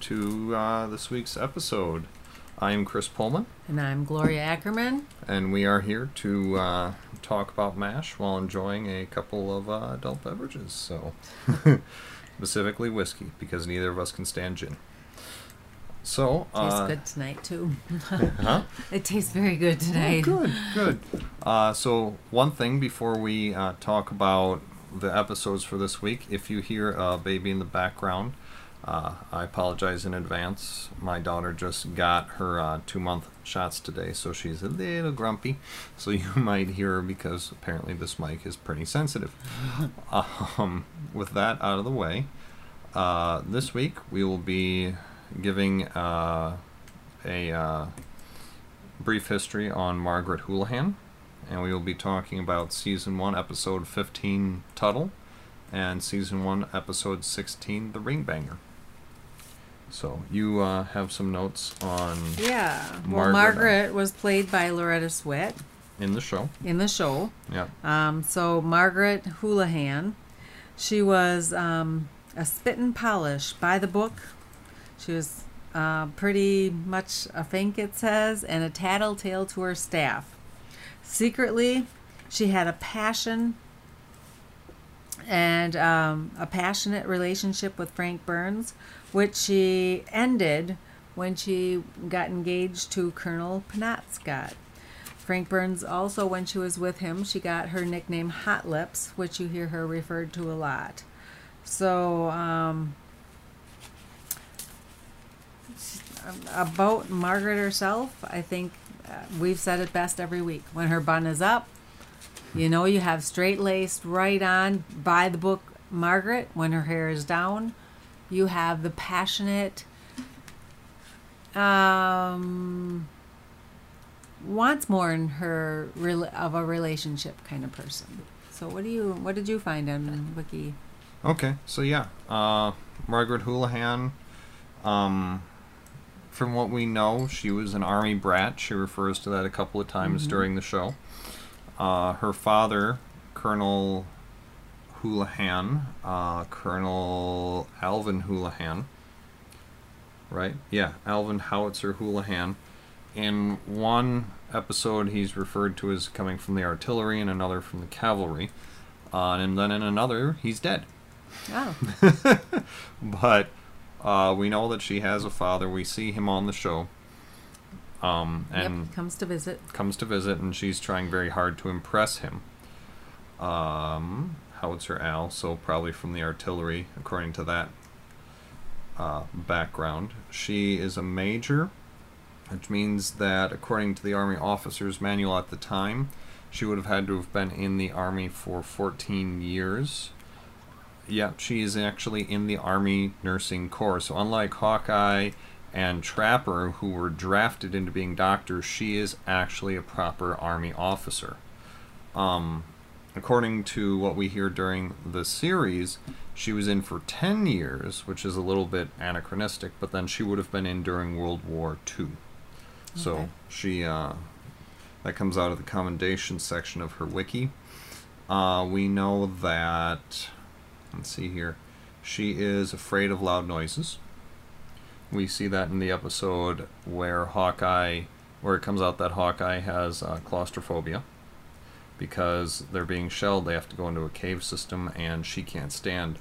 to uh, this week's episode. I am Chris Pullman, And I'm Gloria Ackerman. and we are here to uh, talk about MASH while enjoying a couple of uh, adult beverages. So, specifically whiskey, because neither of us can stand gin. So, Tastes uh, good tonight too. huh? It tastes very good Oh, tonight. good, good. Uh, so, one thing before we uh, talk about the episodes for this week, if you hear a baby in the background, uh, I apologize in advance. My daughter just got her uh, two month shots today, so she's a little grumpy. So, you might hear her because apparently this mic is pretty sensitive. um, with that out of the way, uh, this week we will be giving uh, a. Uh, brief history on Margaret Houlihan, and we will be talking about season one, episode 15, Tuttle, and season one, episode 16, The Ringbanger. So you uh, have some notes on Yeah. Well, Margaret. Margaret was played by Loretta Swit in the show. in the show. Yeah. Um, so Margaret Houlihan, she was um, a spit and polish by the book. She was uh, pretty much a fink, it says, and a tattletale to her staff. Secretly, she had a passion and um, a passionate relationship with Frank Burns, which she ended when she got engaged to Colonel Penobscot. Frank Burns also, when she was with him, she got her nickname Hot Lips, which you hear her referred to a lot. So, um, about Margaret herself, I think uh, we've said it best every week. When her bun is up, you know you have straight laced, right on, by the book Margaret. When her hair is down, you have the passionate, um, wants more in her of a relationship kind of person. So what do you what did you find on Wiki? Okay, so yeah, uh, Margaret Houlihan. Um, from what we know, she was an army brat. She refers to that a couple of times during the show. Uh, her father, Colonel Houlihan, uh, Colonel Alvin Houlihan, right? Yeah, Alvin Howitzer Houlihan. In one episode, he's referred to as coming from the artillery, and another from the cavalry. Uh, and then in another, he's dead. Oh, but uh, we know that she has a father. We see him on the show. Um, and yep, comes to visit. comes to visit, and she's trying very hard to impress him. Um, Howitzer Al, so probably from the artillery, according to that uh, background. She is a major, which means that, according to the Army officer's manual at the time, she would have had to have been in the Army for 14 years. Yeah, she is actually in the Army Nursing Corps. So, unlike Hawkeye and Trapper, who were drafted into being doctors, she is actually a proper Army officer. Um, according to what we hear during the series, she was in for 10 years, which is a little bit anachronistic, but then she would have been in during World War II. So, she, uh, that comes out of the commendation section of her wiki. Uh, we know that, let's see here, she is afraid of loud noises. We see that in the episode where Hawkeye, where it comes out that Hawkeye has uh, claustrophobia because they're being shelled. They have to go into a cave system, and she can't stand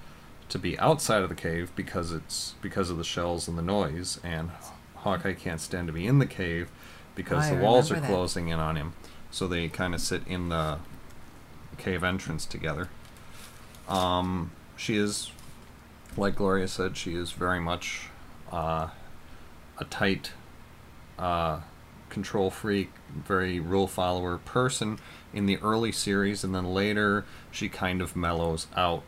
to be outside of the cave because it's because of the shells and the noise. And Hawkeye can't stand to be in the cave because the walls are that. closing in on him. So they kind of sit in the cave entrance together. Um, she is, like Gloria said, she is very much uh, a tight, uh, control freak, very rule follower person in the early series, and then later she kind of mellows out.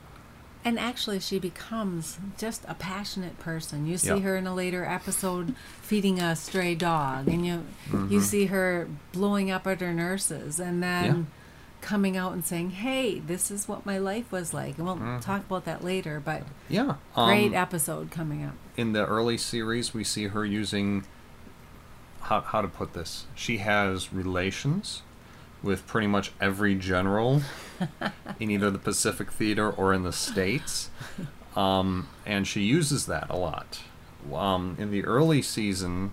And actually, she becomes just a passionate person. You see Yeah. her in a later episode feeding a stray dog, and you Mm-hmm. you see her blowing up at her nurses, and then Yeah. coming out and saying, "Hey, this is what my life was like." And we'll Mhm. talk about that later. But Yeah, great um, episode coming up. in the early series, we see her using how how to put this. She has relations with pretty much every general in either the Pacific Theater or in the states. Um, and she uses that a lot. Um, in the early seasons,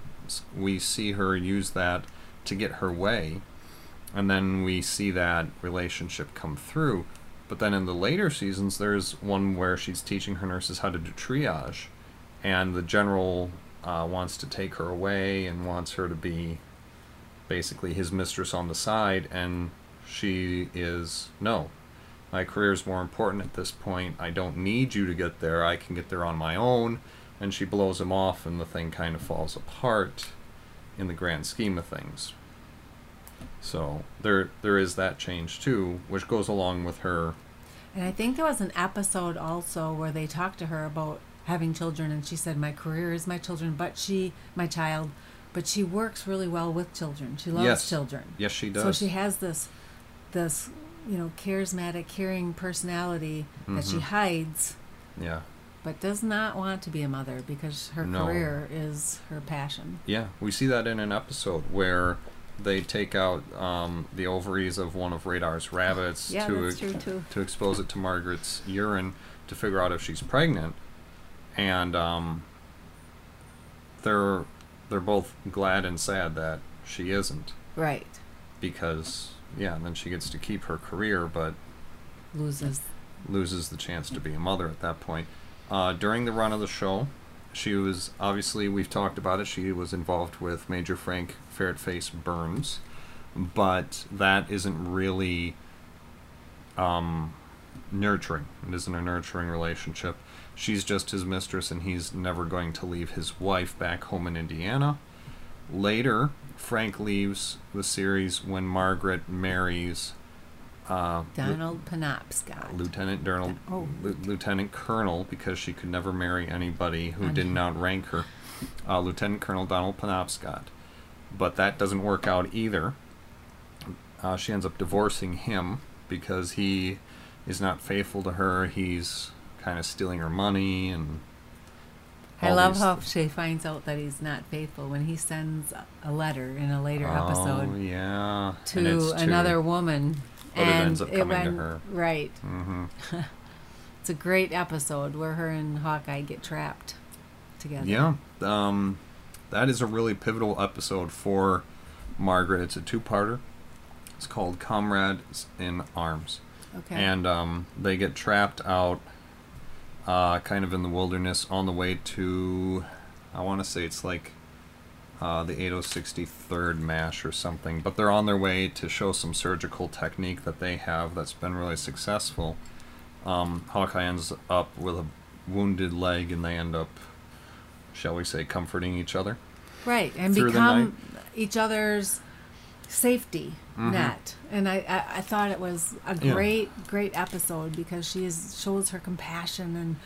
we see her use that to get her way, and then we see that relationship come through. But then in the later seasons, there's one where she's teaching her nurses how to do triage, and the general uh, wants to take her away and wants her to be basically his mistress on the side, and she is no. My career is more important at this point. I don't need you to get there. I can get there on my own. And she blows him off, and the thing kind of falls apart in the grand scheme of things. So there there is that change too, which goes along with her. And I think there was an episode also where they talked to her about having children, and she said, "My career is my children, but she, my child, but she works really well with children. She loves Yes. children. Yes, she does. So she has this, this, you know, charismatic, caring personality that she Mhm. hides, yeah, but does not want to be a mother because her No. career is her passion. yeah. We see that in an episode where they take out um, the ovaries of one of Radar's rabbits Yeah, to that's true too. to expose it to Margaret's urine to figure out if she's pregnant, and um, they're they're both glad and sad that she isn't Right. because yeah, and then she gets to keep her career, but Loses. loses the chance to be a mother at that point. Uh, during the run of the show, she was obviously we've talked about it. She was involved with Major Frank Ferretface Burns, but that isn't really um, nurturing. It isn't a nurturing relationship. She's just his mistress, and he's never going to leave his wife back home in Indiana. Later, Frank leaves the series when Margaret marries uh, Donald Penobscot. Lieutenant Colonel, Oh. Lu- Lieutenant Colonel, because she could never marry anybody who didn't outrank her. Uh, Lieutenant Colonel Donald Penobscot, but that doesn't work out either. Uh, she ends up divorcing him because he is not faithful to her. He's kind of stealing her money and. I love how she finds out that he's not faithful when he sends a letter in a later Oh episode yeah. To another woman. But it and ends up coming to went- her. Right. hmm It's a great episode where her and Hawkeye get trapped together. Yeah, um, that is a really pivotal episode for Margaret. It's a two-parter. It's called Comrades in Arms, Okay. and um, they get trapped out, uh, kind of in the wilderness on the way to, I want to say it's like uh, the 8063rd Mash or something, but they're on their way to show some surgical technique that they have that's been really successful. Um, Hawkeye ends up with a wounded leg, and they end up, shall we say, comforting each other. right. And become each other's safety Mhm. net. And I, I, I thought it was a Yeah. great, great episode because she is, shows her compassion and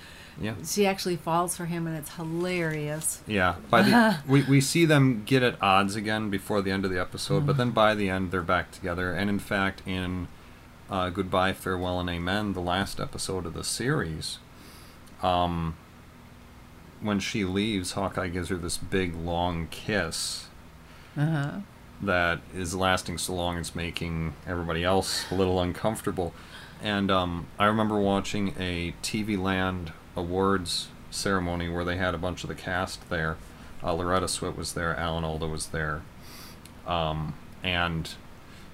Yeah. she actually falls for him and it's hilarious. Yeah, by the we, we see them get at odds again before the end of the episode, but then by the end they're back together. And in fact, in uh, Goodbye, Farewell, and Amen, the last episode of the series, um, when she leaves, Hawkeye gives her this big long kiss Uh-huh. That is lasting so long it's making everybody else a little uncomfortable. And um, I remember watching a TV Land Awards ceremony where they had a bunch of the cast there. Uh, Loretta Swit was there, Alan Alda was there, um, and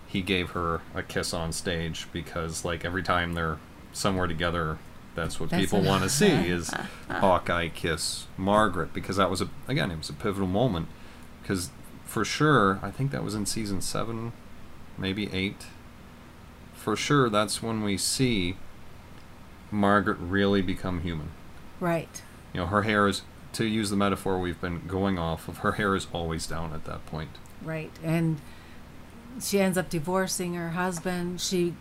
he gave her a kiss on stage because, like, every time they're somewhere together, that's what That's people want to see is Hawkeye kiss Margaret because that was a again it was a pivotal moment because for sure I think that was in season seven, maybe eight. For sure, that's when we see Margaret really become human. Right. You know, her hair is to use the metaphor we've been going off of. Her hair is always down at that point. Right. And she ends up divorcing her husband. She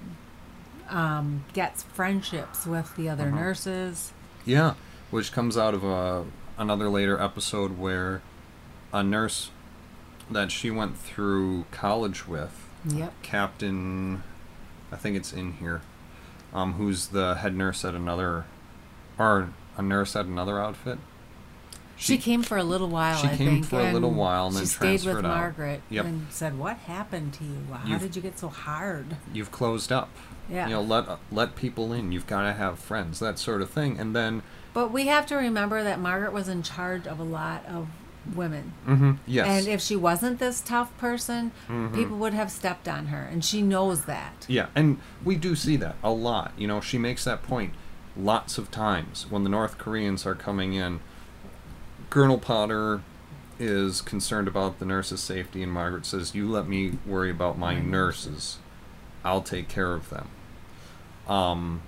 um, gets friendships with the other Uh-huh. nurses. Yeah, which comes out of a, another later episode where a nurse that she went through college with, Yep. Captain, I think it's in here, um, who's the head nurse at another, or a nurse at another outfit. She, came for a little while, she I came think. for a little while and she then stayed with transferred out. Margaret Yep. and said, "What happened to you? How You've- did you get so hard?" You've closed up. Yeah. You know, let let people in. You've got to have friends, that sort of thing. And then, But we have to remember that Margaret was in charge of a lot of women. hmm yes, And if she wasn't this tough person, people would have stepped on her. And she knows that. Yeah, and we do see that a lot. You know, she makes that point lots of times when the North Koreans are coming in. Colonel Potter is concerned about the nurses' safety, and Margaret says, "You let me worry about my nurses. I'll take care of them." Um,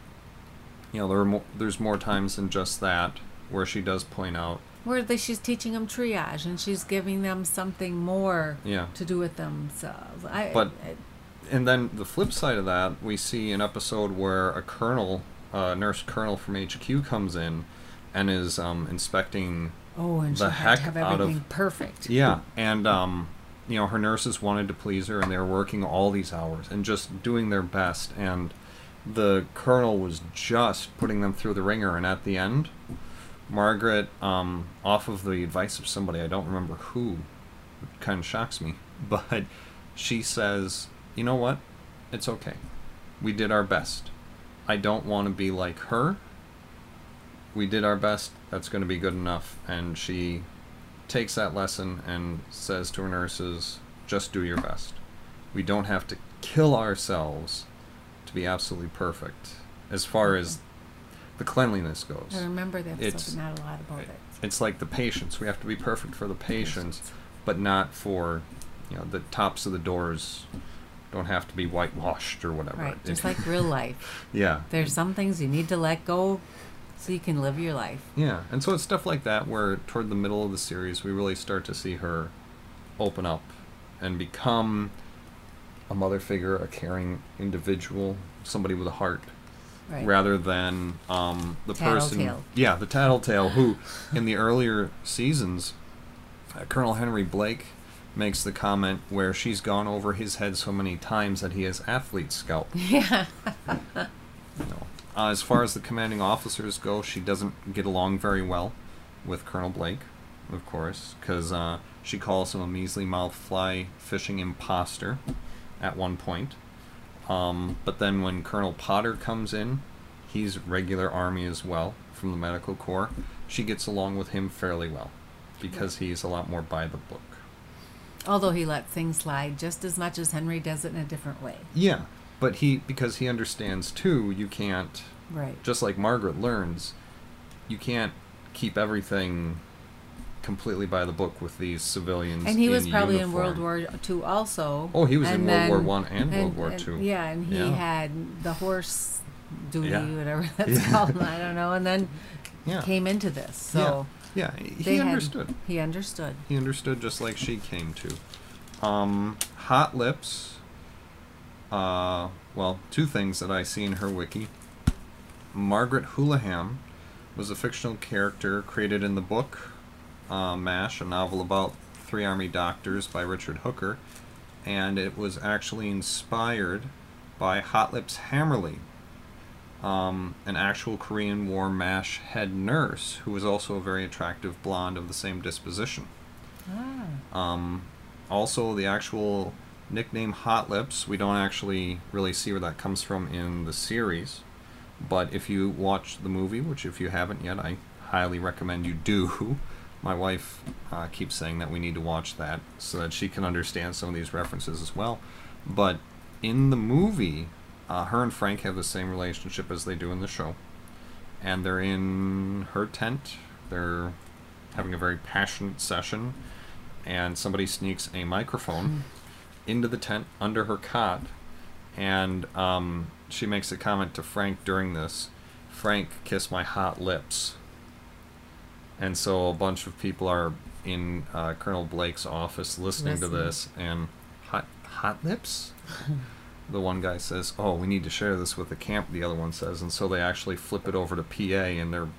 you know, there are mo- there's more times than just that where she does point out, Where they, she's teaching them triage and she's giving them something more yeah, to do with themselves. I, But- I- and then the flip side of that, we see an episode where a colonel, a nurse colonel from HQ, comes in and is um, inspecting. oh, and she the had to heck have out of- everything perfect. Yeah, and um, you know her nurses wanted to please her, and they were working all these hours and just doing their best. And the colonel was just putting them through the ringer. And at the end, Margaret, um, off of the advice of somebody I don't remember who, it kind of shocks me, but she says, "You know what? It's okay. We did our best. I don't want to be like her. We did our best. That's going to be good enough." And she takes that lesson and says to her nurses, "Just do your best. We don't have to kill ourselves to be absolutely perfect as far as the cleanliness goes." I remember episode, It's- not a lot about it. It's like the patients. We have to be perfect for the patients, but not for, you know, the tops of the doors don't have to be whitewashed or whatever. Right, just like real life. yeah, There's some things you need to let go so you can live your life. yeah, and so it's stuff like that where toward the middle of the series we really start to see her open up and become a mother figure, a caring individual, somebody with a heart. Right. rather than um, the person. Yeah, the tattletale who, in the earlier seasons, uh, Colonel Henry Blake makes the comment where she's gone over his head so many times that he has athlete scalp. Yeah. Know. Uh, as far as the commanding officers go, she doesn't get along very well with Colonel Blake, of course, because uh, she calls him a measly mouthed fly fishing imposter at one point. Um, but then when Colonel Potter comes in, he's regular army as well from the medical corps. She gets along with him fairly well because he's a lot more by the book. Although he lets things slide just as much as Henry does it in a different way. Yeah, but he because he understands too, you can't Right. just like Margaret learns, you can't keep everything completely by the book with these civilians. And he was in probably uniform. in World War II also. Oh, he was in And World War One and, World War and- Two. Yeah, and he Yeah. had the horse duty, Yeah. whatever that's Yeah. called. I don't know. And then came into this. So yeah. He they had- understood. he understood. He understood just like she came to. Um, Hot Lips. Uh, well, two things that I see in her wiki. Margaret Houlihan was a fictional character created in the book uh, MASH, a novel about three army doctors by Richard Hooker, and it was actually inspired by Hot Lips Hammerly, um, an actual Korean War MASH head nurse who was also a very attractive blonde of the same disposition. Ah. Um, also, the actual nickname Hot Lips, we don't actually really see where that comes from in the series. But if you watch the movie, which if you haven't yet, I highly recommend you do. My wife uh, keeps saying that we need to watch that so that she can understand some of these references as well. But in the movie, uh, her and Frank have the same relationship as they do in the show. And they're in her tent. They're having a very passionate session. And somebody sneaks a microphone into the tent under her cot. And um, she makes a comment to Frank during this Frank, kiss my hot lips. And so a bunch of people are in uh, Colonel Blake's office listening to this, and hot hot lips. the one guy says, "Oh, we need to share this with the camp." The other one says, and so they actually flip it over to PA, and they're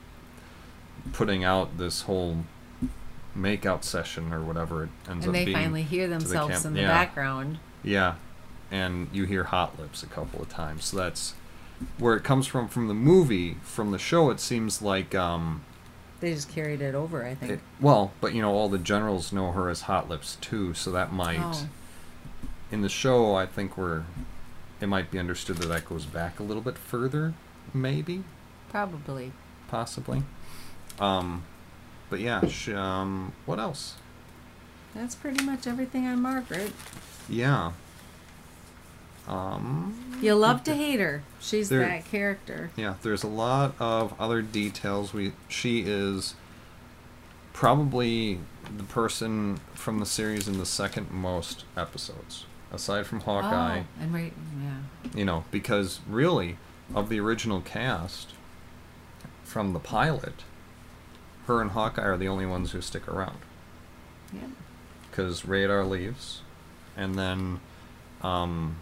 putting out this whole makeout session or whatever it ends And up being. And they finally hear the themselves camp. in the Yeah. background. Yeah, and you hear hot lips a couple of times. So that's where it comes from from the movie. From the show, it seems like um, They just carried it over, I think. it, well, but you know, all the generals know her as Hot Lips too, so that might. Oh. In the show, I think we're it might be understood that that goes back a little bit further, maybe, Probably. possibly. Um, but yeah, sh- um, what else? That's pretty much everything on Margaret. Yeah. Um, You love to hate her. She's There- that character. yeah, there's a lot of other details. We she is probably the person from the series in the second most episodes, aside from Hawkeye. Oh, and right, yeah. You know, because really, of the original cast from the pilot, her and Hawkeye are the only ones who stick around. Yeah. Because Radar leaves, and then um,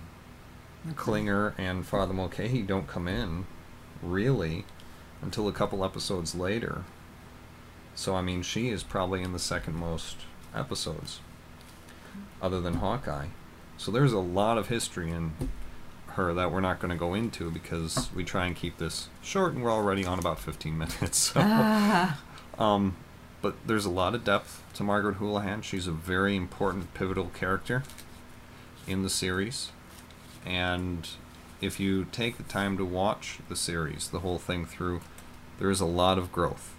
Klinger and Father Mulcahy don't come in, really, until a couple episodes later. So, I mean, she is probably in the second most episodes, other than Hawkeye. So, there's a lot of history in her that we're not going to go into because we try and keep this short and we're already on about 15 minutes. So. Ah, Um, but there's a lot of depth to Margaret Houlihan. She's a very important, pivotal character in the series. And if you take the time to watch the series, the whole thing through, there is a lot of growth.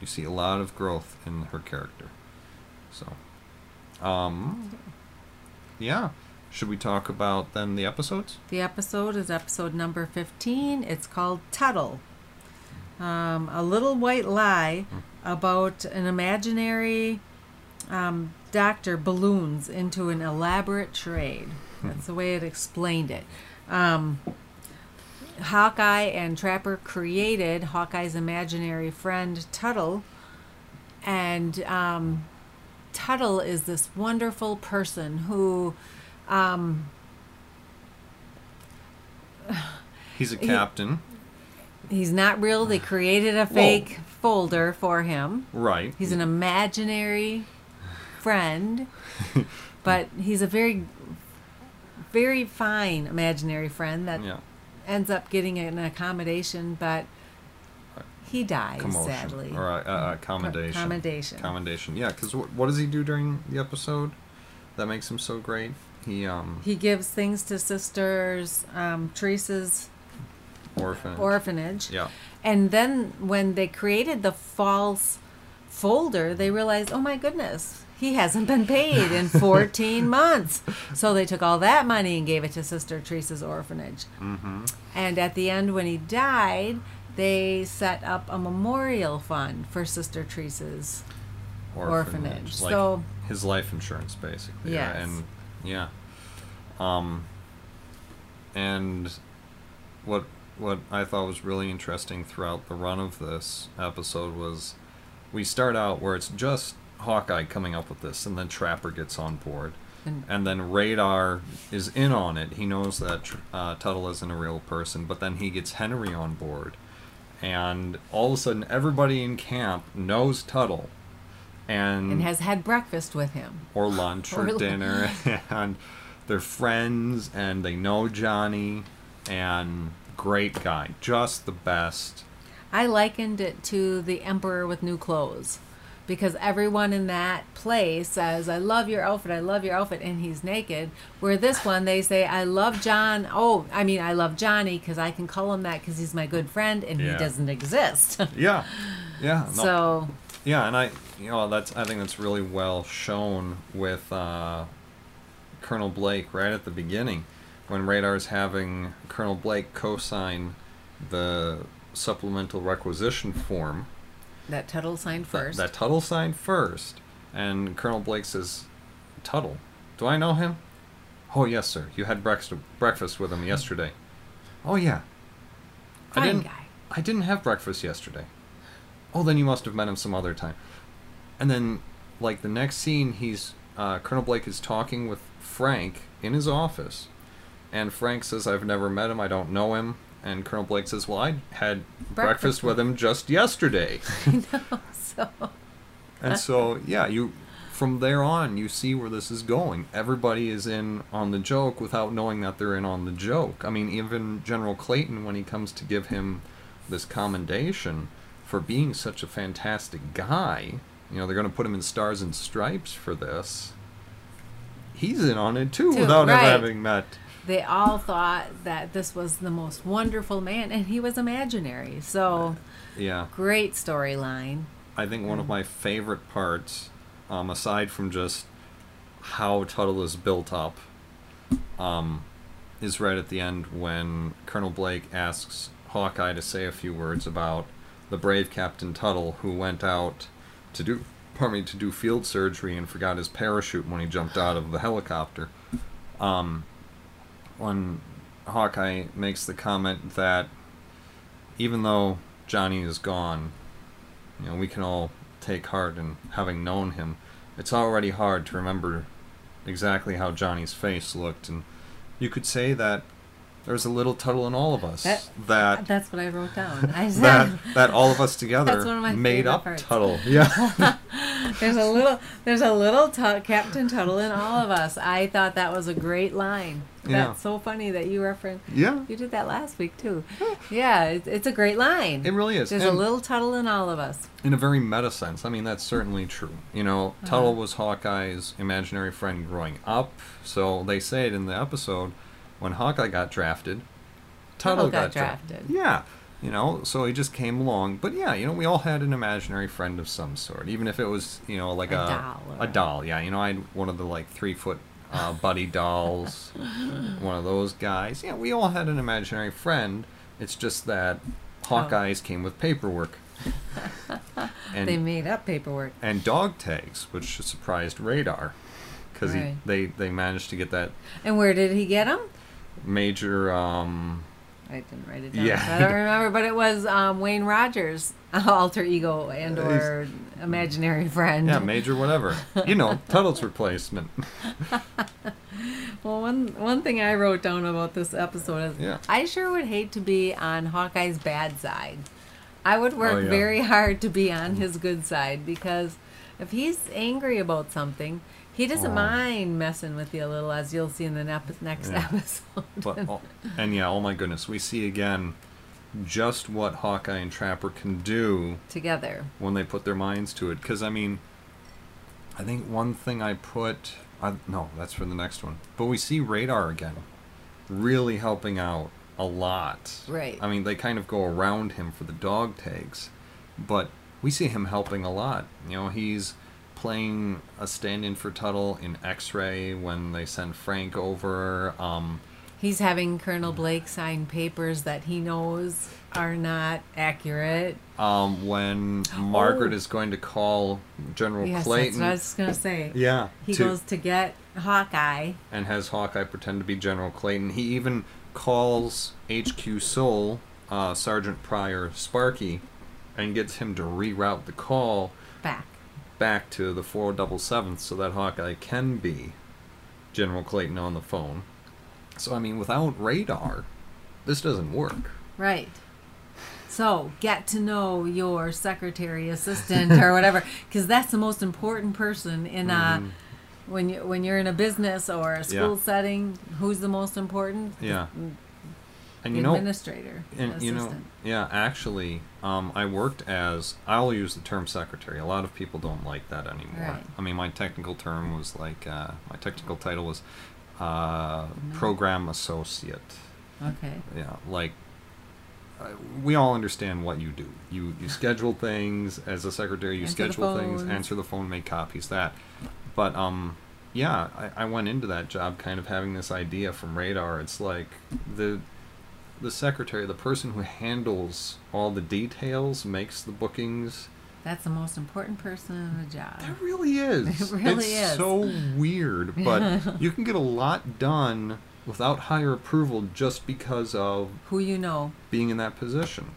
You see a lot of growth in her character. So, um, yeah. Should we talk about then the episodes? the episode is episode number 15. It's called Tuttle. Um, a little white lie about an imaginary um, doctor balloons into an elaborate trade. That's the way it explained it. Um, Hawkeye and Trapper created Hawkeye's imaginary friend Tuttle, and um, Tuttle is this wonderful person who um, He's a He- captain, he's not real. They created a fake folder for him. right? He's an imaginary friend, but he's a very, very fine imaginary friend that yeah. ends up getting an accommodation, but he dies commotion sadly. or uh, uh, commendation. Commendation. Yeah, because what, what does he do during the episode that makes him so great? He um He gives things to sisters um, Teresa's orphan. orphanage. Yeah. And then when they created the false folder, they realized, oh my goodness, he hasn't been paid in 14 months. So they took all that money and gave it to Sister Teresa's orphanage. Mm-hmm. And at the end, when he died, they set up a memorial fund for Sister Teresa's. Orphanage. Like So- his life insurance, basically. Yes. Yeah, and yeah. Um. And what what I thought was really interesting throughout the run of this episode was we start out where it's just Hawkeye coming up with this, and then Trapper gets on board. And and then Radar is in on it. He knows that uh, Tuttle isn't a real person, but then he gets Henry on board, and all of a sudden, everybody in camp knows Tuttle, and, and has had breakfast with him. or lunch or, Or dinner, and they're friends, and they know Johnny, and great guy, just the best. I likened it to the Emperor with new clothes because everyone in that play says, I love your outfit, I love your outfit, and he's naked. Where this one, they say, I love John. Oh, I mean, I love Johnny because I can call him that because he's my good friend and Yeah. he doesn't exist. Yeah, yeah. no, so, Yeah, and I, you know, that's I think that's really well shown with uh, Colonel Blake right at the beginning, when Radar's having Colonel Blake co-sign the supplemental requisition form. That Tuttle signed that- first. That, Tuttle signed first, and Colonel Blake says, "Tuttle, do I know him? Oh yes, sir. You had breakfast breakfast with him yesterday. Oh yeah. I Fine didn't. guy. I didn't have breakfast yesterday. Oh, then you must have met him some other time. And then, like the next scene, he's uh, Colonel Blake is talking with Frank in his office, and Frank says, "I've never met him. I don't know him." And Colonel Blake says, "Well, I had breakfast, Breakfast with him just yesterday." I know. so, and so, yeah, you from there on, you see where this is going. Everybody is in on the joke without knowing that they're in on the joke. I mean, even General Clayton, when he comes to give him this commendation for being such a fantastic guy, you know, they're going to put him in stars and stripes for this. He's in on it too, Too, without right. ever having met. They all thought that this was the most wonderful man, and he was imaginary. So Yeah. great storyline. I think one of my favorite parts, um, aside from just how Tuttle is built up, um, is right at the end when Colonel Blake asks Hawkeye to say a few words about the brave Captain Tuttle who went out to do, pardon me, to do field surgery and forgot his parachute when he jumped out of the helicopter. Um, when Hawkeye makes the comment that even though Johnny is gone, you know, we can all take heart in having known him. It's already hard to remember exactly how Johnny's face looked, and you could say that there's a little Tuttle in all of us. That- that That's what I wrote down. I said that that all of us together That's one of my made up parts. Tuttle. Yeah. there's a little there's a little tu- Captain Tuttle in all of us. I thought that was a great line. Yeah. That's so funny that you referenced. yeah. You did that last week too. Yeah, it's, it's a great line. It really is. There's a little Tuttle in all of us. in a very meta sense. I mean, that's certainly true. You know, Uh-huh. Tuttle was Hawkeye's imaginary friend growing up, so they say it in the episode when Hawkeye got drafted. Tuttle, Tuttle got dra- drafted. Yeah, you know, so he just came along. But yeah, you know, we all had an imaginary friend of some sort, even if it was, you know, like A a doll A a- doll, yeah. You know, I had one of the like three foot uh, buddy dolls, one of those guys. Yeah, we all had an imaginary friend. It's just that Oh. Hawkeyes came with paperwork. and they made up paperwork. and dog tags, which surprised Radar, because Right. they they managed to get that And where did he get them? major. Um, I didn't write it down. Yeah. so I don't remember, but it was um, Wayne Rogers' alter ego and or imaginary friend. yeah, major whatever. You know, Tuttle's replacement. Well, one one thing I wrote down about this episode is Yeah. I sure would hate to be on Hawkeye's bad side. I would work Oh, yeah. very hard to be on his good side because if he's angry about something, he doesn't Oh. mind messing with you a little, as you'll see in the nep- next Yeah. episode. But oh, and yeah, oh my goodness, we see again just what Hawkeye and Trapper can do Together. when they put their minds to it. Because I mean, I think one thing I put, I, no, that's for the next one. But we see Radar again, really helping out a lot. Right. I mean, they kind of go around him for the dog tags, but we see him helping a lot. You know, he's playing a stand-in for Tuttle in X-Ray when they send Frank over. Um, He's having Colonel Blake sign papers that he knows are not accurate. um, when Margaret Oh. is going to call General yes, Clayton. that's what I was just gonna say. Yeah. He to- goes to get Hawkeye. and has Hawkeye pretend to be General Clayton. He even calls HQ Seoul, uh, Sergeant Pryor Sparky, and gets him to reroute the call back. Back to the 477th so that Hawkeye can be General Clayton on the phone. So, I mean, without radar, this doesn't work. Right. So get to know your secretary, assistant, or whatever, because that's the most important person in a when you when you're in a business or a school Mm-hmm. Yeah. setting. Who's the most important? Yeah. And you know, administrator, and you know, assistant. yeah, actually, um, I worked as I'll use the term secretary. A lot of people don't like that anymore. Right. I mean, my technical term was like uh, my technical title was uh, Mm-hmm. program associate. Okay. Yeah, like uh, we all understand what you do. You you schedule things as a secretary. You Answer schedule things, answer the phone, make copies. That, but um, yeah, I, I went into that job kind of having this idea from Radar. It's like the the secretary, the person who handles all the details, makes the bookings. That's the most important person in the job. That really is. It really it's is. so weird, but you can get a lot done without higher approval just because of Who you know. being in that position.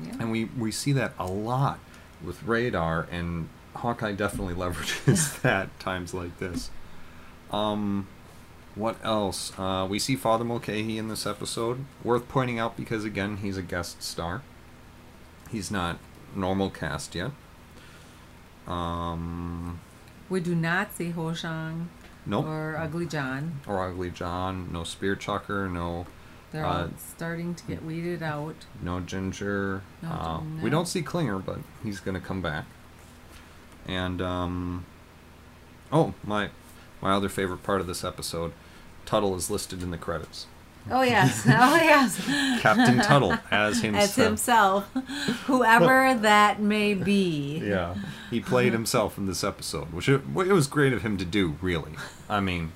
Yeah. And we, we see that a lot with Radar, and Hawkeye definitely leverages that times like this. Um, what else? Uh, we see Father Mulcahy in this episode. Worth pointing out because, again, he's a guest star. He's not normal cast yet. Um, We do not see Ho-John nope. or Ugly John. Or Ugly John. No Spear Chucker. No They're Uh, all starting to get weeded out. No Ginger. No uh, Gin- We don't see Klinger, but he's gonna come back. And um, oh my, my other favorite part of this episode, Tuttle is listed in the credits. Oh yes. Oh yes. Captain Tuttle as himself. As himself, whoever that may be. Yeah, he played himself in this episode, which it, it was great of him to do. Really, I mean,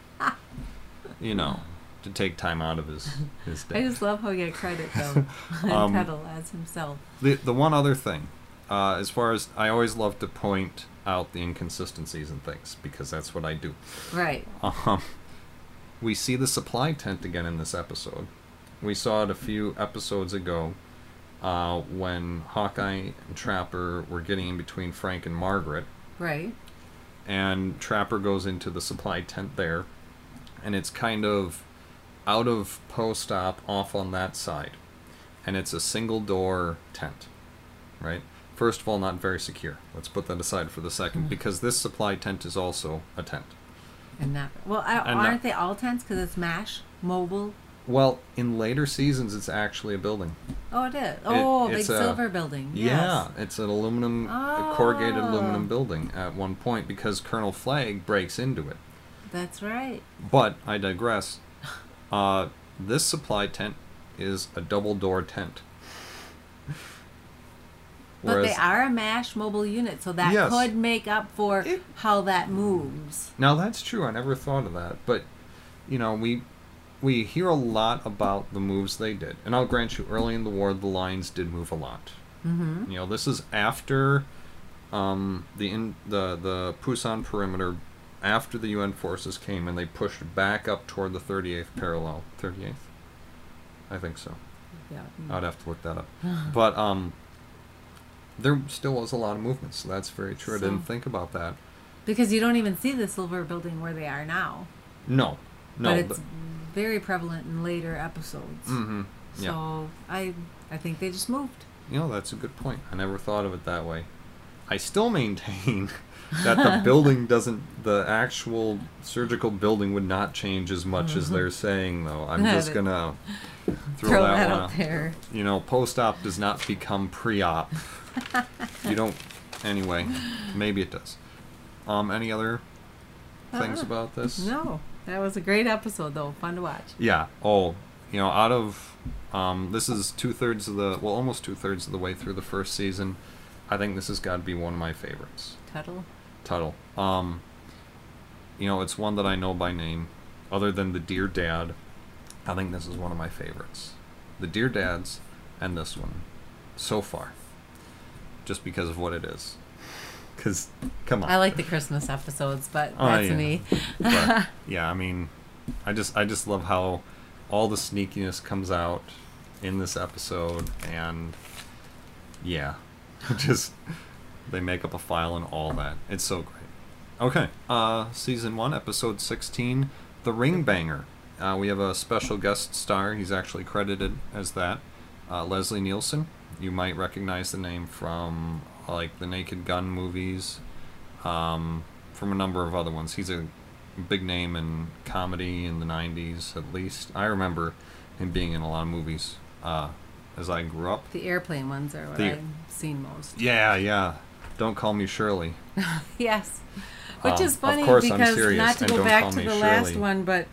you know, to take time out of his his I day. just love how you get credit though. Um, Tuttle as himself. The the one other thing, uh, as far as I always love to point out the inconsistencies and things because that's what I do. Right. Um, we see the supply tent again in this episode. We saw it a few episodes ago uh, when Hawkeye and Trapper were getting in between Frank and Margaret, Right. and Trapper goes into the supply tent there, and it's kind of out of post op off on that side, and it's a single door tent, right? First of all, not very secure. Let's put that aside for the second, because this supply tent is also a tent. And not well. I, And aren't not- they all tents? Because it's Mash mobile. Well, in later seasons, it's actually a building. Oh, it is. Oh, big it's a- silver building. Yeah, it's an aluminum, a corrugated Oh. aluminum building at one point because Colonel Flagg breaks into it. That's right. But I digress. Uh, this supply tent is a double door tent. But they are a MASH mobile unit, so that Yes. could make up for It- how that moves. Now that's true. I never thought of that, but you know we we hear a lot about the moves they did, and I'll grant you, early in the war, the lines did move a lot. Mm-hmm. You know, this is after um, the in, the the Pusan perimeter, after the UN forces came and they pushed back up toward the 38th parallel. 38th, I think so. Yeah. I'd have to look that up. But um, there still was a lot of movement, so that's very true. I didn't think about that. Because you don't even see the silver building where they are now. No, no. but it's very prevalent in later episodes. mm-hmm. Yeah. So I I think they just moved. You know, that's a good point. I never thought of it that way. I still maintain that the building doesn't, the actual surgical building would not change as much as they're saying, though. I'm just gonna throw, that, that one out out. there. You know, post op does not become pre op. you don't, anyway, maybe it does. Um, any other things Uh-uh. about this? No, that was a great episode though. Fun to watch. Yeah. Oh, you know, out of um, this is two thirds of the well, almost two thirds of the way through the first season. I think this has got to be one of my favorites. Tuttle. Tuttle. Um, you know, it's one that I know by name. Other than the Dear Dad, I think this is one of my favorites. The Dear Dads and this one, so far, just because of what it is. Because, come on. I like the Christmas episodes, but Oh, that's yeah. me. but yeah, I mean, I just I just love how all the sneakiness comes out in this episode, and yeah, just they make up a file and all that. It's so great. Okay, uh, season one, episode sixteen, the Ringbanger. Uh, we have a special guest star. He's actually credited as that, uh, Leslie Nielsen. You might recognize the name from like the Naked Gun movies, um, from a number of other ones. He's a big name in comedy in the 90s, at least. I remember him being in a lot of movies uh, as I grew up. The airplane ones are what The- I've seen most. Yeah, yeah. Don't call me Shirley. Yes. Which Um, is of funny because serious, not to go back to the last one, but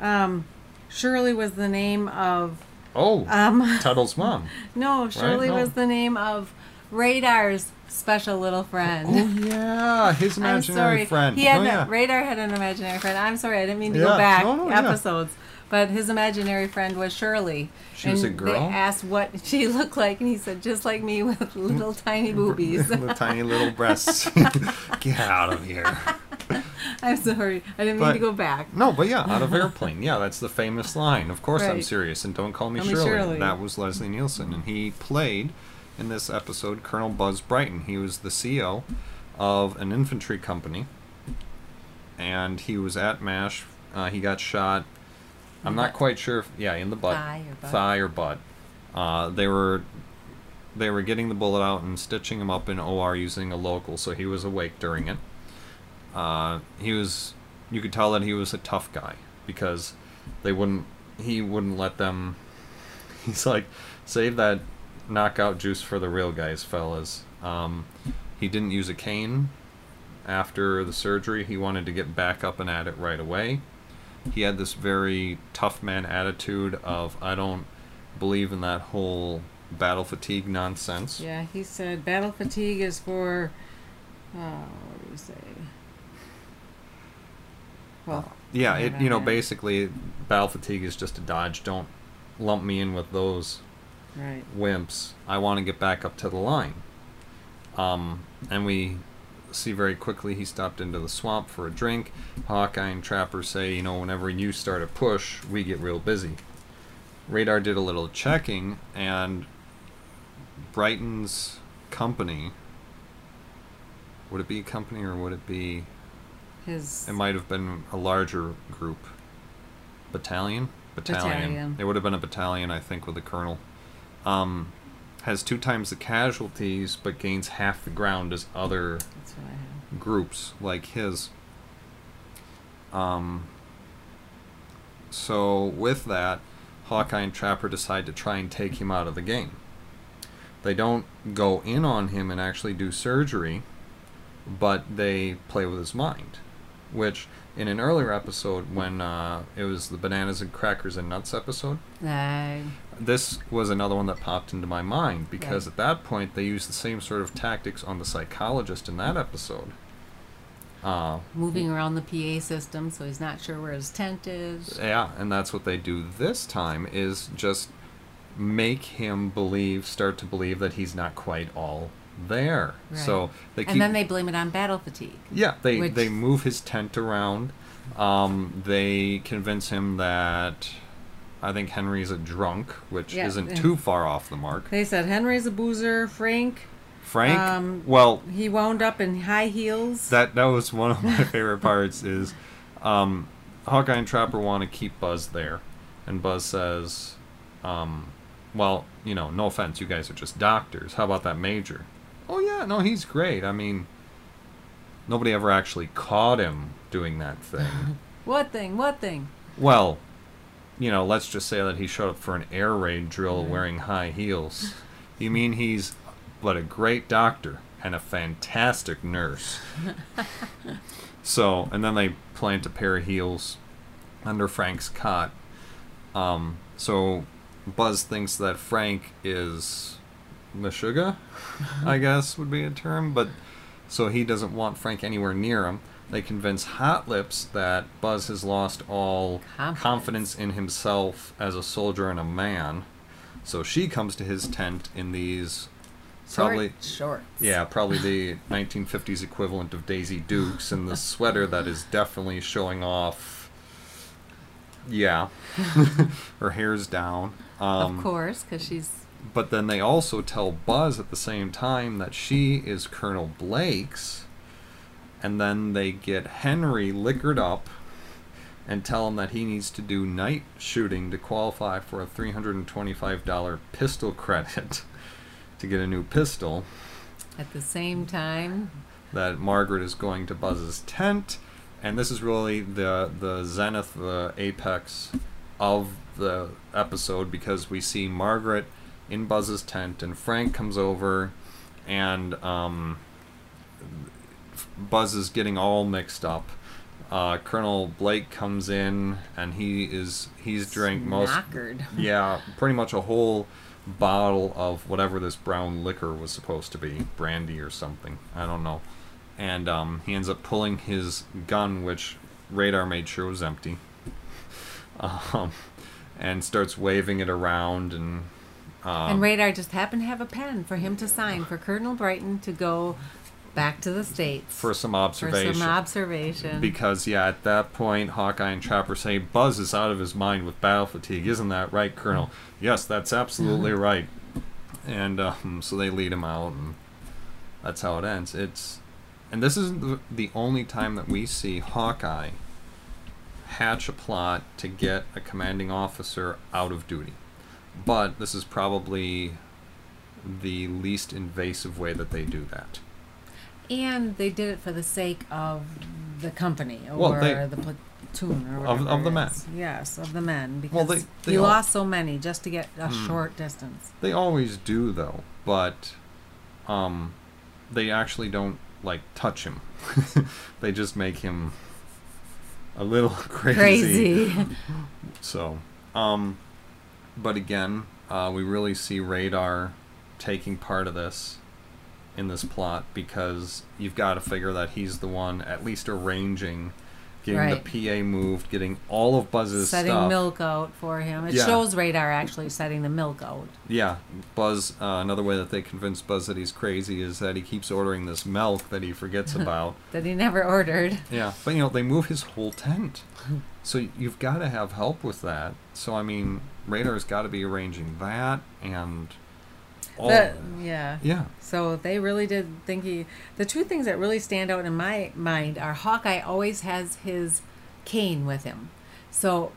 um, Shirley was the name of Oh, um, Tuttle's mom. no, Shirley No. was the name of Radar's special little friend. Oh yeah, his I'm imaginary sorry. friend. He had oh, yeah. Radar had an imaginary friend. I'm sorry, I didn't mean to Yeah. go back No, no, yeah. episodes. But his imaginary friend was Shirley. She and was a They girl? asked what she looked like, and he said, just like me with little tiny boobies. little tiny little breasts. Get out of here. I'm sorry, I didn't mean to go back. No, but yeah, out of airplane. Yeah, that's the famous line. Of course, I'm serious, and don't call me Call me Shirley. Shirley. That was Leslie Nielsen, and he played in this episode Colonel Buzz Brighton. He was the CEO of an infantry company, and he was at Mash. Uh, he got shot. I'm not quite sure. If, yeah, in the butt, Thigh or butt. thigh or butt. Uh, they were they were getting the bullet out and stitching him up in OR using a local, so he was awake during it. Uh, he was, you could tell that he was a tough guy because they wouldn't, he wouldn't let them. He's like, save that knockout juice for the real guys, fellas. Um, he didn't use a cane after the surgery. He wanted to get back up and at it right away. he had this very tough man attitude of I don't believe in that whole battle fatigue nonsense. Yeah, he said battle fatigue is for. Uh, what do you say? Well, Yeah, it you know basically battle fatigue is just a dodge. Don't lump me in with those right. wimps. I want to get back up to the line. Um, and we see very quickly he stopped into the swamp for a drink. Hawkeye and Trapper say, you know, whenever you start a push, we get real busy. Radar did a little checking, and Brighton's company. Would it be a company or would it be? His. It might have been a larger group. Battalion? Battalion. It would have been a battalion, I think, with a colonel. Um, has two times the casualties, but gains half the ground as other That's what I have. groups like his. Um, so, with that, Hawkeye and Trapper decide to try and take him out of the game. They don't go in on him and actually do surgery, but they play with his mind. Which, in an earlier episode, when uh, it was the Bananas and Crackers and Nuts episode, I this was another one that popped into my mind because Right. at that point they used the same sort of tactics on the psychologist in that episode. Uh, moving around the PA system, so he's not sure where his tent is. yeah, and that's what they do this time is just make him believe, start to believe that he's not quite all there. So they keep And then they blame it on battle fatigue. Yeah, they Which- they move his tent around. Um, they convince him that I think Henry's a drunk, which Yeah, isn't too far off the mark. They said Henry's a boozer. Frank, Frank, Um, well, he wound up in high heels. that that was one of my favorite parts. Is um, Hawkeye and Trapper want to keep Buzz there, and Buzz says, um, "Well, you know, no offense, you guys are just doctors. How about that major?" Oh yeah, no, he's great. I mean, nobody ever actually caught him doing that thing. what thing? What thing? well, you know, let's just say that he showed up for an air raid drill wearing high heels. You mean he's but a great doctor and a fantastic nurse. so, and then they plant a pair of heels under Frank's cot. Um, so Buzz thinks that Frank is Meshuggah, I guess would be a term, but so he doesn't want Frank anywhere near him. They convince Hot Lips that Buzz has lost all Confidence. confidence in himself as a soldier and a man. So she comes to his tent in these probably Short shorts. yeah, probably the 1950s equivalent of Daisy Dukes and the sweater that is definitely showing off. Yeah, her hair's down. Um, of course, because she's But then they also tell Buzz at the same time that she is Colonel Blake's, and then they get Henry liquored up and tell him that he needs to do night shooting to qualify for a $325 pistol credit to get a new pistol. at the same time. That Margaret is going to Buzz's tent, and this is really the the zenith, the apex of the episode because we see Margaret in Buzz's tent, and Frank comes over, and um, Buzz is getting all mixed up. Uh, Colonel Blake comes in, and he is he's drank most Knackered. yeah, pretty much a whole bottle of whatever this brown liquor was supposed to be, brandy or something. I don't know. And um, he ends up pulling his gun, which radar made sure was empty, um, and starts waving it around. And um, and Radar just happened to have a pen for him to sign for Colonel Brighton to go back to the states for some observation. for some observation. Because yeah, at that point, Hawkeye and Trapper say Buzz is out of his mind with battle fatigue. Isn't that right, Colonel? Yes, that's absolutely right. And um, so they lead him out, and that's how it ends. It's and this isn't the only time that we see Hawkeye hatch a plot to get a commanding officer out of duty, but this is probably the least invasive way that they do that. and they did it for the sake of the company or Well, they- the platoon or Of- whatever of the men. Yes, of the men because Well, they- they he all- lost so many just to get a Hmm. short distance. They always do though, but um they actually don't like touch him. they just make him a little crazy. Crazy. So, um, but again, uh, we really see Radar taking part of this in this plot because you've got to figure that he's the one at least arranging, getting Right. the PA moved, getting all of Buzz's setting stuff. milk out for him. It Yeah. shows Radar actually setting the milk out. Yeah, Buzz. Uh, another way that they convince Buzz that he's crazy is that he keeps ordering this milk that he forgets about. That he never ordered. Yeah, but you know they move his whole tent, so you've got to have help with that. So I mean, Radar's got to be arranging that and all. The- yeah. yeah, So they really did think he. The two things that really stand out in my mind are Hawkeye always has his cane with him. So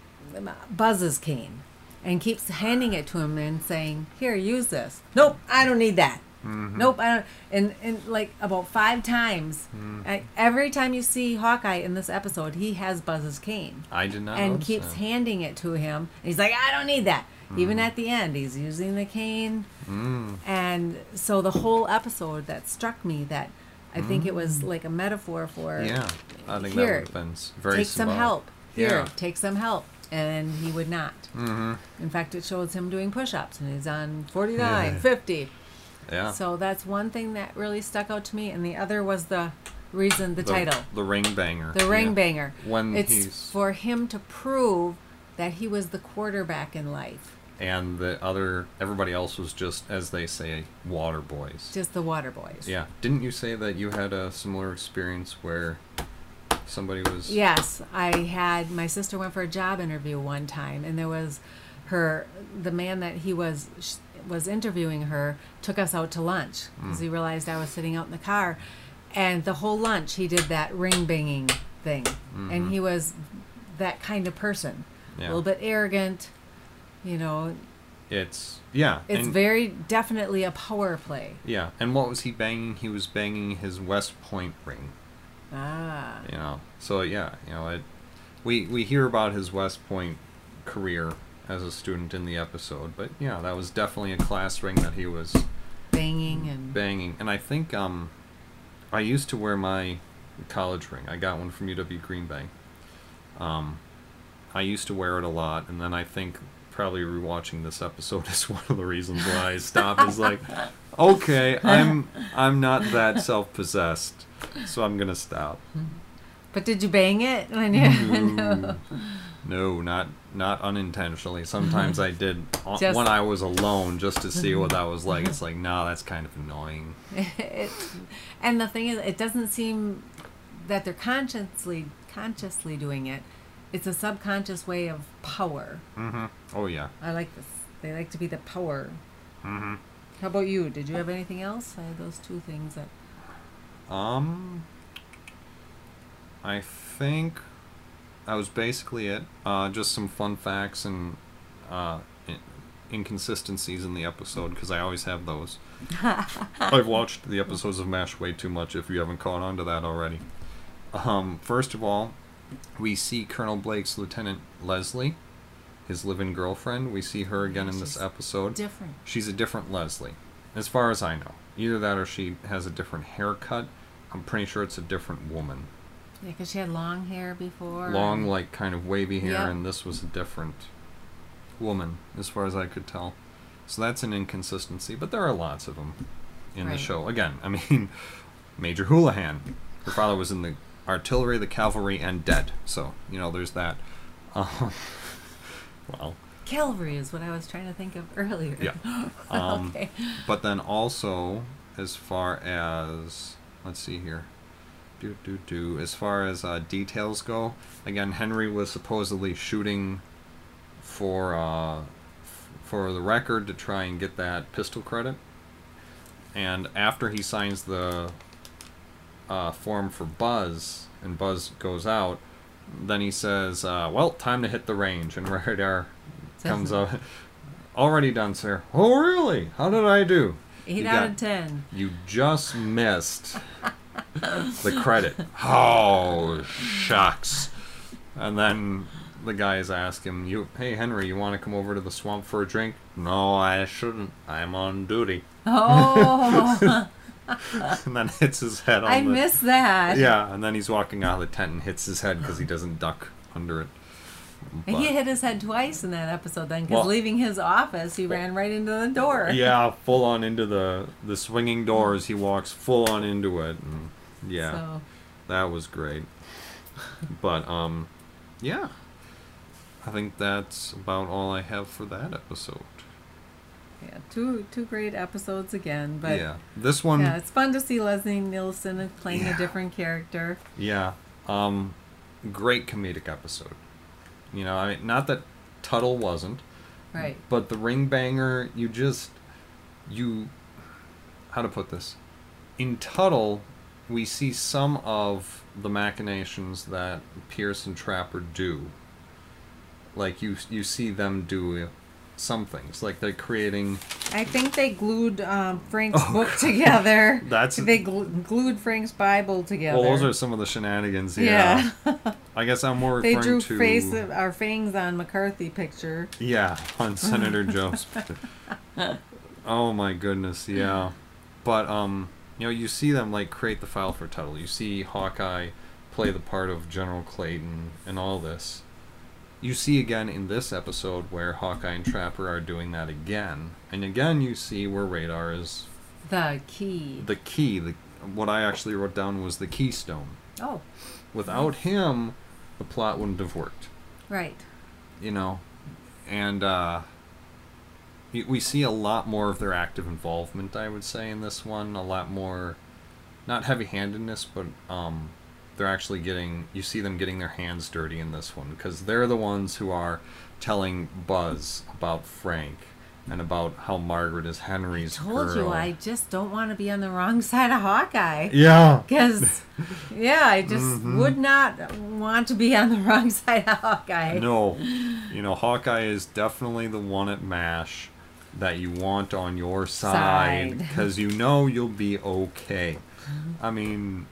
Buzz's cane. And keeps handing it to him and saying, Here, use this. Nope, I don't need that. Mm-hmm. Nope, I don't. And, and like about five times, Mm. I, every time you see Hawkeye in this episode, he has Buzz's cane. I did not. and keeps that. handing it to him. And he's like, I don't need that. Even at the end, he's using the cane. Mm. And so the whole episode that struck me that I think it was like a metaphor for Yeah, I think Here, would have been s- very take some help. Here, Yeah. take some help. And he would not. Mm-hmm. In fact, it shows him doing push ups and he's on 49, Yeah. 50. Yeah. So that's one thing that really stuck out to me. And the other was the reason, the, title, the Ringbanger, The Ring yeah. Banger. When It's he's for him to prove that he was the quarterback in life, and the other everybody else was just as they say water boys. just the water boys. Yeah. Didn't you say that you had a similar experience where somebody was? Yes, I had my sister went for a job interview one time, and there was her the man that he was was interviewing her took us out to lunch because he realized I was sitting out in the car, and the whole lunch he did that ring banging thing, and he was that kind of person, Yeah. a little bit arrogant, you know. It's yeah. It's and, very definitely a power play. yeah. And what was he banging? He was banging his West Point ring. Ah, You know. So yeah, you know it. We we hear about his West Point career as a student in the episode, but yeah, that was definitely a class ring that he was banging and banging. And I think um, I used to wear my college ring. I got one from UW Green Bay. Um, I used to wear it a lot, and then I think probably rewatching this episode is one of the reasons why I stopped. is like, okay, I'm I'm not that self possessed, so I'm gonna stop. But did you bang it when you? No, no, not not unintentionally. Sometimes I did o- Just- when I was alone, just to see what that was like. It's like, nah, that's kind of annoying. it, and the thing is, it doesn't seem that they're consciously consciously doing it. It's a subconscious way of power. hmm Oh yeah. I like this. They like to be the power. hmm How about you? Did you have anything else? I had those two things that. Um, I think that was basically it. Uh, just some fun facts and uh, inconsistencies in the episode because I always have those. I've watched the episodes of MASH way too much. If you haven't caught on to that already. Um, first of all, we see Colonel Blake's Lieutenant Leslie, his live-in girlfriend. We see her again in this episode. Different. She's a different Leslie, as far as I know. Either that or she has a different haircut. I'm pretty sure it's a different woman. Yeah, because she had long hair before. Long, like kind of wavy hair, Yeah. and this was a different woman, as far as I could tell. So that's an inconsistency, but there are lots of them in the show. Again, I mean, Major Houlihan. Her father was in the artillery, the cavalry, and dead. So you know, there's that. Um, well, Calvary is what I was trying to think of earlier. Yeah. Um, okay. But then also, as far as let's see here, do do do. As far as uh, details go, again, Henry was supposedly shooting for uh, f- for the record to try and get that pistol credit. And after he signs the uh, form for Buzz, and Buzz goes out, then he says, uh, "Well, time to hit the range." And Radar comes up. Already done, sir. Oh, really? How did I do? Eight You out got- of ten. You just missed the credit. Oh, shucks. And then the guys ask him, "You, hey Henry, you want to come over to the swamp for a drink?" No, I shouldn't. I'm on duty. Oh. and then hits his head on I the miss that. yeah, and then he's walking out of the tent and hits his head because he doesn't duck under it. And he hit his head twice in that episode then, because Well- leaving his office, he ran right into the door. yeah, full on into the the swinging doors. He walks full on into it. And yeah, So, that was great. But um, yeah, I think that's about all I have for that episode. yeah, two two great episodes again. But yeah, this one. yeah, it's fun to see Leslie Nielsen playing Yeah. a different character. Yeah. Um, great comedic episode. You know, I mean, not that Tuttle wasn't, Right. but the Ringbanger, you just, you, how to put this? In Tuttle, we see some of the machinations that Pierce and Trapper do. Like you, you see them do some things, like they're creating. I think they glued um, Frank's Oh, book together. That's they glu- glued Frank's Bible together. well, those are some of the shenanigans. Yeah. yeah. I guess I'm more they referring drew to. face our fangs on McCarthy picture. Yeah, on Senator Joe's. oh my goodness, yeah. But um, you know, you see them like create the file for Tuttle. You see Hawkeye play the part of General Clayton and all this. You see again in this episode where Hawkeye and Trapper are doing that again, and again you see where Radar is The key. the key. The what I actually wrote down was the keystone. oh, Without him, the plot wouldn't have worked. right. you know, and uh, we see a lot more of their active involvement. I would say in this one, a lot more, not heavy-handedness, but um, they're actually getting. You see them getting their hands dirty in this one because they're the ones who are telling Buzz about Frank and about how Margaret is Henry's I Told girl. you, I just don't want to be on the wrong side of Hawkeye. Yeah. Because, yeah, I just Mhm. would not want to be on the wrong side of Hawkeye. No, you know Hawkeye is definitely the one at Mash that you want on your side Side. because you know you'll be okay. I mean,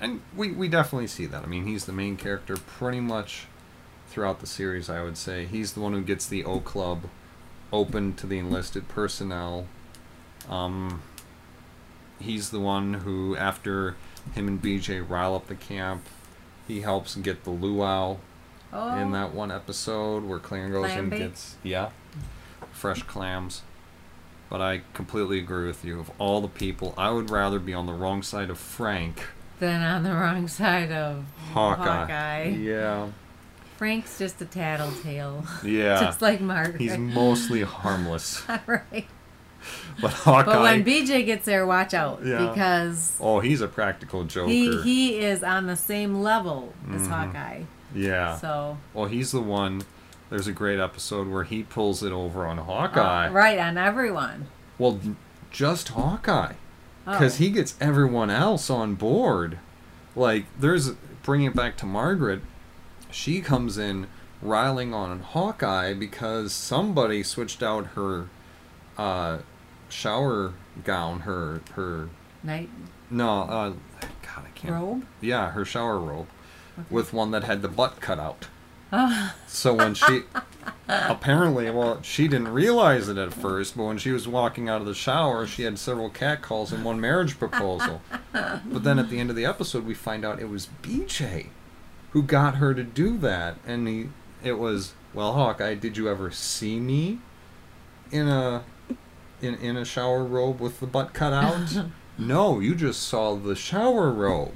and we we definitely see that. I mean, he's the main character pretty much throughout the series. I would say he's the one who gets the O Club open to the enlisted personnel. Um, he's the one who, after him and BJ rile up the camp, he helps get the luau Oh, in that one episode where Clan goes Clam and gets yeah fresh clams. But I completely agree with you. Of all the people, I would rather be on the wrong side of Frank then on the wrong side of Hawkeye. Hawkeye. Yeah, Frank's just a tattletale. yeah. just like Margaret. He's mostly harmless, right. but Hawkeye. But when BJ gets there, watch out. Yeah. Because oh, he's a practical joker. he, he is on the same level as Mhm. Hawkeye. yeah. So, Well, he's the one. There's a great episode where he pulls it over on uh, Hawkeye. right, on everyone. Well, just Hawkeye. Oh. because he gets everyone else on board. Like, there's bringing it back to Margaret. She comes in riling on Hawkeye because somebody switched out her uh, shower gown. Her her Night no, uh, God, I can't. robe. Yeah, her shower robe with one that had the butt cut out. Oh, So when she apparently, well, she didn't realize it at first, but when she was walking out of the shower, she had several catcalls and one marriage proposal. But then at the end of the episode, we find out it was BJ who got her to do that, and he, it was, well, Hawkeye, did you ever see me in a in in a shower robe with the butt cut out? no, you just saw the shower robe.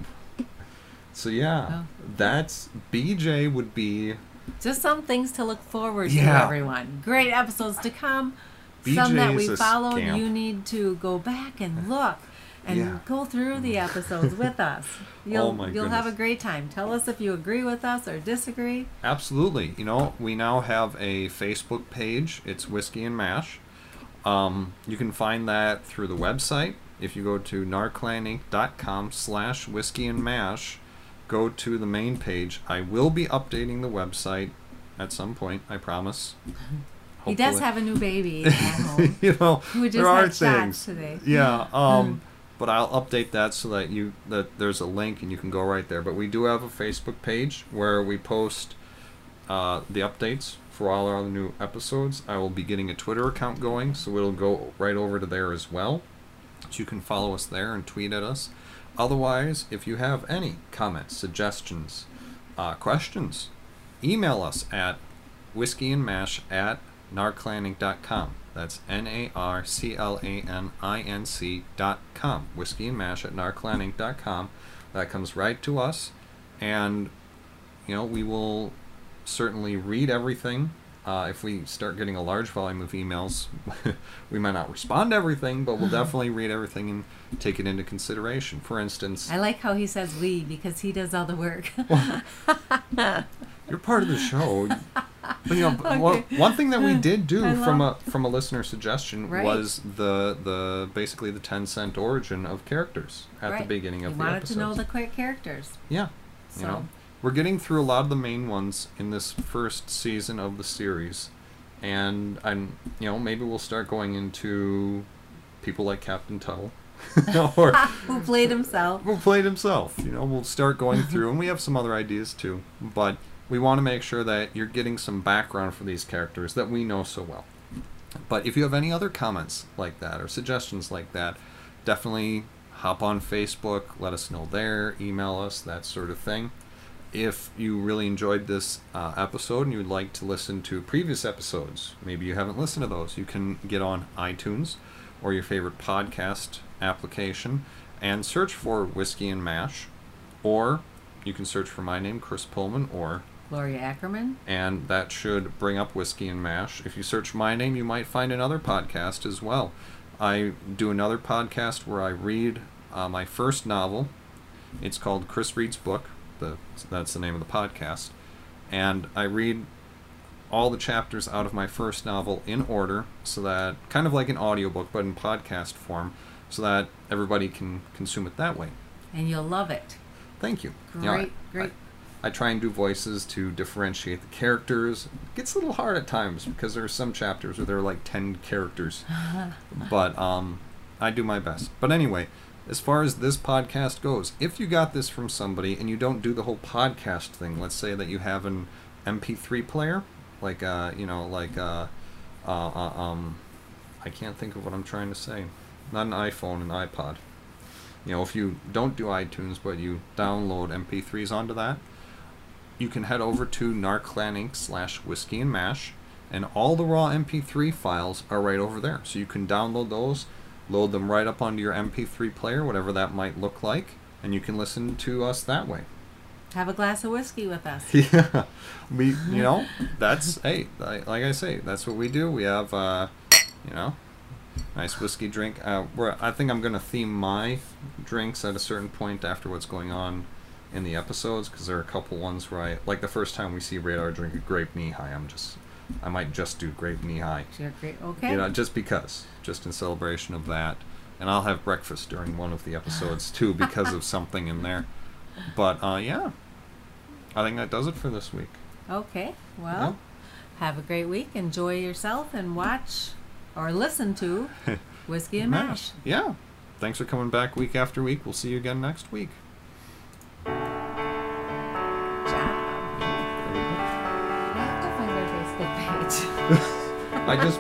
So yeah, Oh. that's BJ would be just some things to look forward to, Yeah. everyone. Great episodes to come. Some that we followed. scamp. You need to go back and look and Yeah. go through the episodes with us. You'll Oh my you'll have a great time. Tell us if you agree with us or disagree. Absolutely. You know, we now have a Facebook page. It's Whiskey and Mash. Um, you can find that through the website. If you go to narclaninc.com slash whiskey and mash, go to the main page. I will be updating the website at some point, I promise. He does have a new baby at home. you know, Who just there are things. today. Yeah. Um, but I'll update that so that you that there's a link and you can go right there. But we do have a Facebook page where we post uh, the updates for all our new episodes. I will be getting a Twitter account going, so it'll go right over to there as well. So you can follow us there and tweet at us. Otherwise, if you have any comments, suggestions, uh, questions, email us at whiskeyandmash at narclaninc.com. That's N A R C L A N I N C dot com. Whiskey and Mash at narclaninc dot com. That comes right to us. And, you know, we will certainly read everything. Uh, if we start getting a large volume of emails, we might not respond to everything, but we'll definitely read everything and take it into consideration. For instance, I like how he says we because he does all the work. You're part of the show. But, you know, Okay. one, one thing that we did do I from a from a listener suggestion Right. was the the basically the ten cent origin of characters at the Right. beginning he of the wanted episode. to know the characters. yeah, So you know, we're getting through a lot of the main ones in this first season of the series, and I'm you know maybe we'll start going into people like Captain Tuttle. or who played himself? who played himself. You know, we'll start going through, and we have some other ideas too. But we want to make sure that you're getting some background for these characters that we know so well. But if you have any other comments like that or suggestions like that, definitely hop on Facebook, let us know there, email us, that sort of thing. If you really enjoyed this uh, episode and you would like to listen to previous episodes, maybe you haven't listened to those, you can get on iTunes or your favorite podcast application and search for Whiskey and Mash, or you can search for my name, Chris Pullman, or Gloria Ackerman. and that should bring up Whiskey and Mash. If you search my name, you might find another podcast as well. I do another podcast where I read uh, my first novel. It's called Chris Reads Book. The, that's the name of the podcast. And I read all the chapters out of my first novel in order so that kind of like an audiobook but in podcast form so that everybody can consume it that way. And you'll love it. Thank you. Great, You know, I- great. I try and do voices to differentiate the characters. It gets a little hard at times because there are some chapters where there are like 10 characters. but um, I do my best. But anyway, as far as this podcast goes, if you got this from somebody and you don't do the whole podcast thing, let's say that you have an MP3 player, like, uh, you know, like, uh, uh, uh, um, I can't think of what I'm trying to say. Not an iPhone, an iPod. You know, if you don't do iTunes, but you download MP3s onto that, you can head over to Narclan Inc. slash Whiskey and Mash, and all the raw MP3 files are right over there. So you can download those, load them right up onto your MP3 player, whatever that might look like, and you can listen to us that way. Have a glass of whiskey with us. yeah, we, you know, that's hey, li- like I say, that's what we do. We have, uh, you know, nice whiskey drink. Uh, we're, I think I'm gonna theme my drinks at a certain point after what's going on in the episodes because there are a couple ones where I like the first time we see Radar drink a Grape Nehi. I'm just, I might just do Grape Nehi. Great. Okay. You know, just because, just in celebration of that. And I'll have breakfast during one of the episodes too because of something in there. But uh, yeah, I think that does it for this week. Okay. Well, have a great week. Enjoy yourself and watch or listen to Whiskey and Mash. Yeah. Thanks for coming back week after week. We'll see you again next week. I just